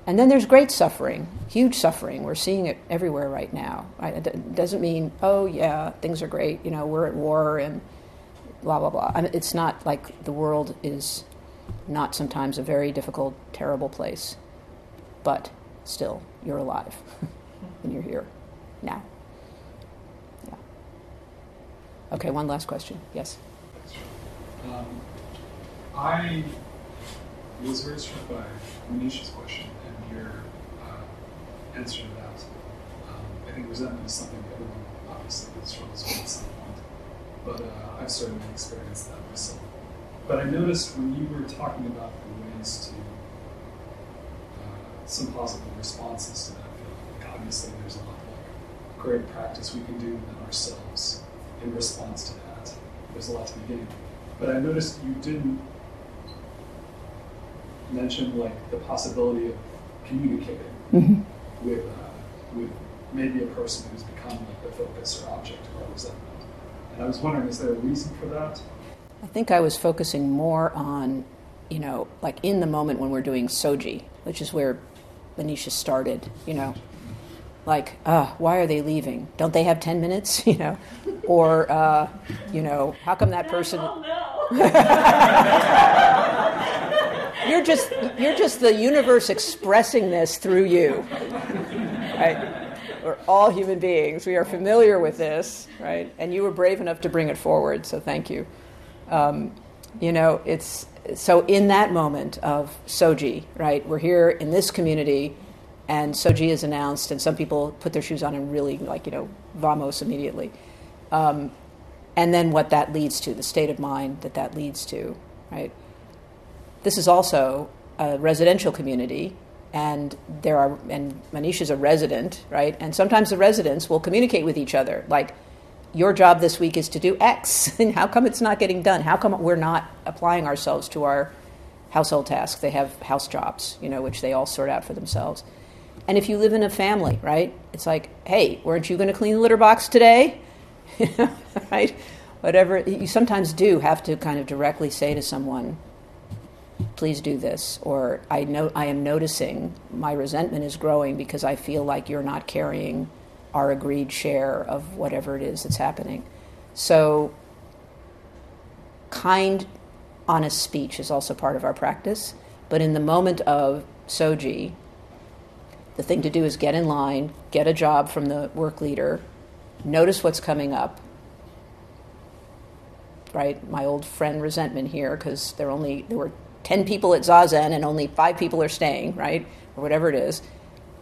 And then there's great suffering, huge suffering. We're seeing it everywhere right now. It doesn't mean, oh, yeah, things are great, you know, we're at war and blah, blah, blah. I mean, it's not like the world is not sometimes a very difficult, terrible place. But still, you're alive and you're here now. Yeah. Okay, one last question. Yes. Um, I was very struck by Manisha's question answer to that. Um, I think resentment is something that everyone obviously struggles with at some point, but uh, I've certainly experienced that myself. But I noticed when you were talking about the ways to uh, some possible responses to that feeling, like obviously there's a lot of like great practice we can do within ourselves in response to that. There's a lot to be gained. But I noticed you didn't mention like the possibility of communicating Mhm. With uh, with maybe a person who's become like the focus or object of our resentment. And I was wondering, is there a reason for that? I think I was focusing more on, you know, like in the moment when we're doing soji, which is where Manisha started, you know, like, uh, why are they leaving? Don't they have 10 minutes, you know? Or, uh, you know, how come that person. You're just, you're just the universe expressing this through you, right? We're all human beings. We are familiar with this, right? And you were brave enough to bring it forward, so thank you. Um, you know, it's so in that moment of soji, right? We're here in this community, and soji is announced, and some people put their shoes on and really, like, you know, vamos immediately. Um, and then what that leads to, the state of mind that that leads to, right? This is also a residential community, and there are and Manisha's a resident, right? And sometimes the residents will communicate with each other, like, "Your job this week is to do X, and how come it's not getting done? How come we're not applying ourselves to our household tasks? They have house jobs, you know, which they all sort out for themselves. And if you live in a family, right? It's like, "Hey, weren't you going to clean the litter box today?" right? Whatever you sometimes do have to kind of directly say to someone, please do this or i know i am noticing my resentment is growing because i feel like you're not carrying our agreed share of whatever it is that's happening. So kind honest speech is also part of our practice but in the moment of soji the thing to do is get in line get a job from the work leader notice what's coming up right? My old friend resentment here because there only there were 10 people at Zazen and only five people are staying, right? Or whatever it is.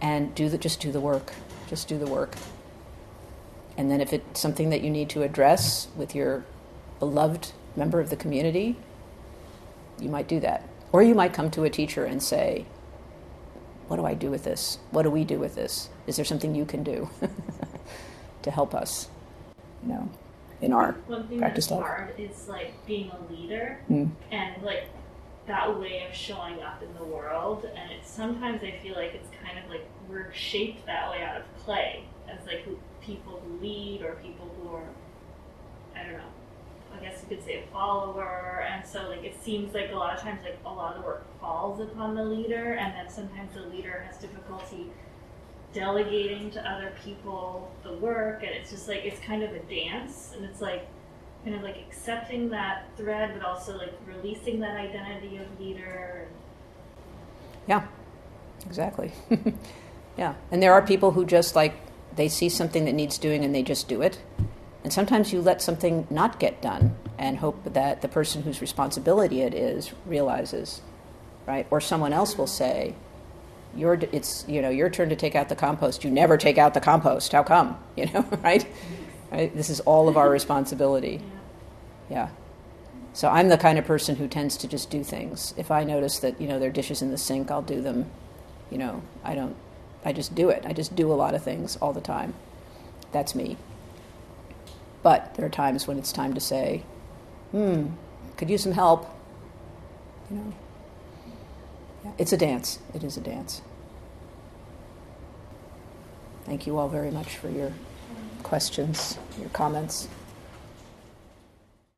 And do the, just do the work. Just do the work. And then if it's something that you need to address with your beloved member of the community, you might do that. Or you might come to a teacher and say, What do I do with this? What do we do with this? Is there something you can do to help us? You know, in our One thing practice that's life. hard is like being a leader Mm. and like that way of showing up in the world. And it's sometimes I feel like it's kind of like we're shaped that way out of play as like people who lead or people who are, I don't know. I guess you could say a follower, and so like it seems like a lot of times like a lot of the work falls upon the leader, and then sometimes the leader has difficulty delegating to other people the work, and it's just like it's kind of a dance, and it's like kind of like accepting that thread, but also like releasing that identity of leader. Yeah, exactly. yeah, and there are people who just like they see something that needs doing and they just do it. And sometimes you let something not get done and hope that the person whose responsibility it is realizes, right? Or someone else will say, "Your it's you know your turn to take out the compost. You never take out the compost. How come? You know, right? right? This is all of our responsibility. Yeah. So I'm the kind of person who tends to just do things. If I notice that you know there are dishes in the sink, I'll do them. You know, I don't. I just do it. I just do a lot of things all the time. That's me. But there are times when it's time to say, "Hmm, could use some help." You know. Yeah, it's a dance. It is a dance. Thank you all very much for your questions, your comments.